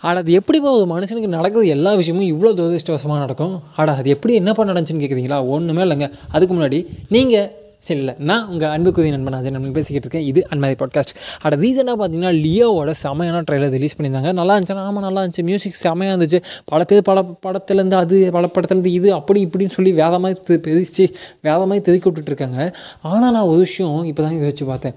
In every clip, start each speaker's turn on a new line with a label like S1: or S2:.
S1: ஆட அது எப்படிப்பா ஒரு மனுஷனுக்கு நடக்குது எல்லா விஷயமும் இவ்வளோ துரதிருஷ்டவசமாக நடக்கும். ஆட அது எப்படி என்னப்பா நடந்துச்சுன்னு கேட்குறீங்களா ஒன்றுமே இல்லைங்க. அதுக்கு முன்னாடி நீங்கள் சரி இல்லை நான் உங்கள் அன்புக்குரிய நண்பன் அஜய் நண்பன் பேசிக்கிட்டு இருக்கேன். இது அன்மதி பாட்காஸ்ட் அட ரீசனாக பார்த்தீங்கன்னா லியோவோட செமையான ட்ரெயிலர் ரிலீஸ் பண்ணியிருந்தாங்க. நல்லா இருந்துச்சு ஆமாம் நல்லா இருந்துச்சு. மியூசிக் செமையாக இருந்துச்சு. பல பேர் பல படத்துலேருந்து அது பல படத்துலேருந்து இது அப்படி இப்படின்னு சொல்லி வேத மாதிரி தெ- பெருச்சு மாதிரி தெதுக்கி விட்டுட்டு இருக்காங்க. ஆனால் நான் ஒரு விஷயம் இப்போ தான் யோசிச்சு பார்த்தேன்.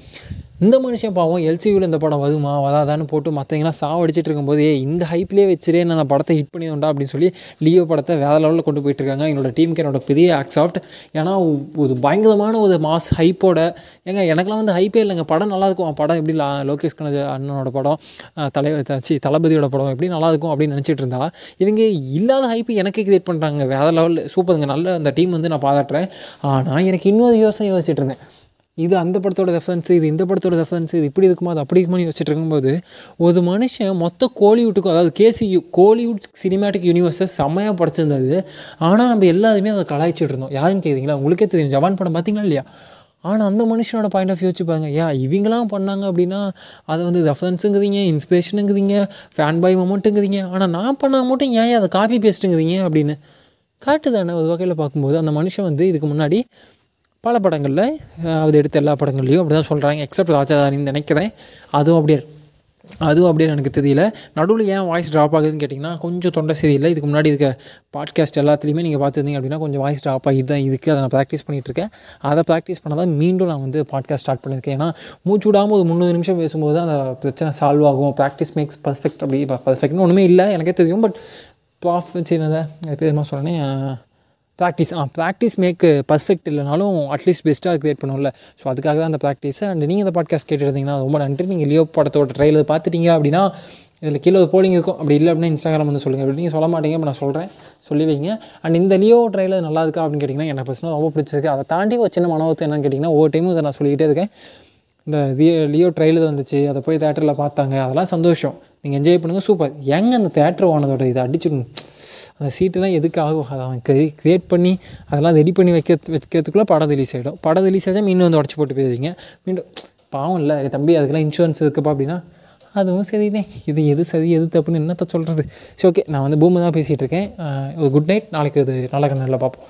S1: இந்த மனுஷன் பாவம் எல்சியூவில் இந்த படம் வருமா வராதான்னு போட்டு மற்றவங்களாம் சாவடிச்சிட்டு இருக்கும்போது இந்த ஹைப்லேயே வச்சுரே நான் அந்த படத்தை ஹிட் பண்ணிடும்டா அப்படின்னு சொல்லி லியோ படத்தை வேற லெவலில் கொண்டு போயிட்டு இருக்காங்க. என்னோட டீமுக்கு என்னோட பெரிய ஆக்சாஃப்ட் ஏன்னா ஒரு பயங்கரமான ஒரு மாஸ் ஹைப்போட ஏங்க எனக்குலாம் வந்து ஹைப்பே இல்லைங்க. படம் நல்லா இருக்கும். படம் எப்படி லோகேஷ் கனஜ அண்ணனோட படம் தலை தலைவர் சி தளபதியோட படம் எப்படி நல்லா இருக்கும்? அப்படின்னு நினச்சிட்டு இருந்தா இவங்க இல்லாத ஹைப்பு எனக்கே கிரியேட் பண்ணுறாங்க வேற லெவலில் சூப்பருங்க நல்ல அந்த டீம் வந்து நான் பாராட்டுறேன். ஆனால் எனக்கு இன்னொரு யோசனை யோசிச்சுட்டு இருந்தேன். இது அந்த படத்தோட ரெஃபரன்ஸ் இது இந்த படத்தோட ரெஃபரன்ஸ் இது இப்படி இருக்குமா அது அப்படி இருக்குமான்னு யோசிச்சுட்டு இருக்கும்போது ஒரு மனுஷன் மொத்த கோலிவுட்டுக்கும் அதாவது கேசியு கோலிவுட் சினிமேட்டிக் யூனிவர்ஸை செம்மையாக படைச்சிருந்தது. ஆனால் நம்ம எல்லாருமே அதை கலாய்ச்சிட்டு இருந்தோம். யாருன்னு கேட்குறீங்களா உங்களுக்கே தெரியும். ஜவான் படம் பார்த்தீங்களா இல்லையா? ஆனால் அந்த மனுஷனோட பாயிண்ட் ஆஃப் வியூ வச்சு பாருங்க. ஏன் இவங்களாம் பண்ணாங்க அப்படின்னா அதை வந்து ரெஃபரன்ஸுங்கிறீங்க இன்ஸ்பிரேஷனுங்கிறீங்க ஃபேன் பாய் மொமெண்ட்டுங்கிறீங்க ஆனால் நான் பண்ணால் மட்டும் ஏன் அதை காப்பி பேஸ்ட்டுங்கிறீங்க அப்படின்னு காட்டுதானே ஒரு வகையில் பார்க்கும்போது அந்த மனுஷன் வந்து இதுக்கு முன்னாடி பல படங்களில் அது எடுத்த எல்லா படங்கள்லையும் அப்படி தான் சொல்கிறாங்க எக்ஸப்ட் ராஜாதாரின்னு நினைக்கிறேன். அதுவும் அப்படியே அதுவும் அப்படியே எனக்கு தெரியல. நடுவில் ஏன் வாய்ஸ் ட்ராப் ஆகுதுன்னு கேட்டிங்கன்னா கொஞ்சம் தொண்டை சரியில்லை இதுக்கு முன்னாடி இருக்க பாட்காஸ்ட் எல்லாத்துலேயுமே நீங்கள் பார்த்துருந்தீங்க அப்படின்னா கொஞ்சம் வாய்ஸ் ட்ராப் ஆகிட்டு தான் இதுக்கு அதை நான் ப்ராக்டிஸ் பண்ணிகிட்ருக்கேன் அதை ப்ராக்டிஸ் பண்ணால் தான் மீண்டும் நான் வந்து பாட்காஸ்ட் ஸ்டார்ட் பண்ணியிருக்கேன். ஏன்னா மூச்சு விடாமல் ஒரு முந்நூறு நிமிஷம் பேசும்போது தான் அந்த பிரச்சனை சால்வ் ஆகும். ப்ராக்டிஸ் மேக்ஸ் பர்ஃபெக்ட் அப்படி பர்ஃபெக்ட்னு ஒன்றுமே இல்லை. எனக்கே தெரியும். பட் ப்ராஃபிட் என்னதை பேர் என்ன சொன்னேன் practice ah practice make perfect இல்லைனாலும் அட்லீஸ்ட் பெஸ்ட்டாக கிரியேட் பண்ணும்ல. ஸோ அதுக்காக தான் அந்த ப்ராக்டிஸ் அண்ட் நீங்கள் இந்த பாட்காஸ்ட் கேட்டுருந்தீங்கன்னா ரொம்ப நன்றி. நீங்கள் லியோ படத்தோட ட்ரெயிலர் பார்த்துட்டீங்க அப்படின்னா இதில் கீழே ஒரு போலிங் இருக்கும். அப்படி இல்லை அப்படின்னா இன்ஸ்டாகிராம் வந்து சொல்லுங்கள் அப்படி நீங்கள் சொல்ல மாட்டீங்க நான் சொல்கிறேன் சொல்லி வைங்க. அண்ட் இந்த லியோ ட்ரெயிலர் நல்லா இருக்கா அப்படின்னு கேட்டிங்கன்னா எனக்கு பர்சனல் ரொம்ப பிடிச்சிருக்கு. அதை தாண்டி ஒரு சின்ன மனோவத்தை என்னன்னு கேட்டிங்கன்னா ஒவ்வொரு டைமும் இதை நான் சொல்லிக்கிட்டே இருக்கேன். இந்த லியோ லியோ ட்ரெயிலர் வந்துச்சு. அதை போய் தேட்டரில் பார்த்தாங்க. அதெல்லாம் சந்தோஷம். நீங்கள் என்ஜாய் பண்ணுங்கள் சூப்பர் எங்கே அந்த தேட்டர் ஓனதோட இதை அடிச்சிடணும் அந்த சீட்டெல்லாம் எதுக்கு ஆகும் அதை அவன் க்ரியேட் பண்ணி அதெல்லாம் ரெடி பண்ணி வைக்க வைக்கிறதுக்குள்ளே படம் ரிலீஸ் ஆகிடும் படம் ரிலீஸ் ஆச்சா மீண்டும் வந்து உடச்சி போட்டு போயிருவீங்க மீண்டும் பாவம் இல்லை தம்பி அதுக்கெல்லாம் இன்சூரன்ஸ் இருக்குப்பா அப்படின்னா அதுவும் சரிதான். இது எது சரி எது தப்புன்னு என்னத்த சொல்கிறது சரி ஓகே நான் வந்து பூமை தான் பேசிகிட்டு இருக்கேன். ஒரு குட் நைட் நாளைக்கு அது நல்ல கண்ணில் பார்ப்போம்.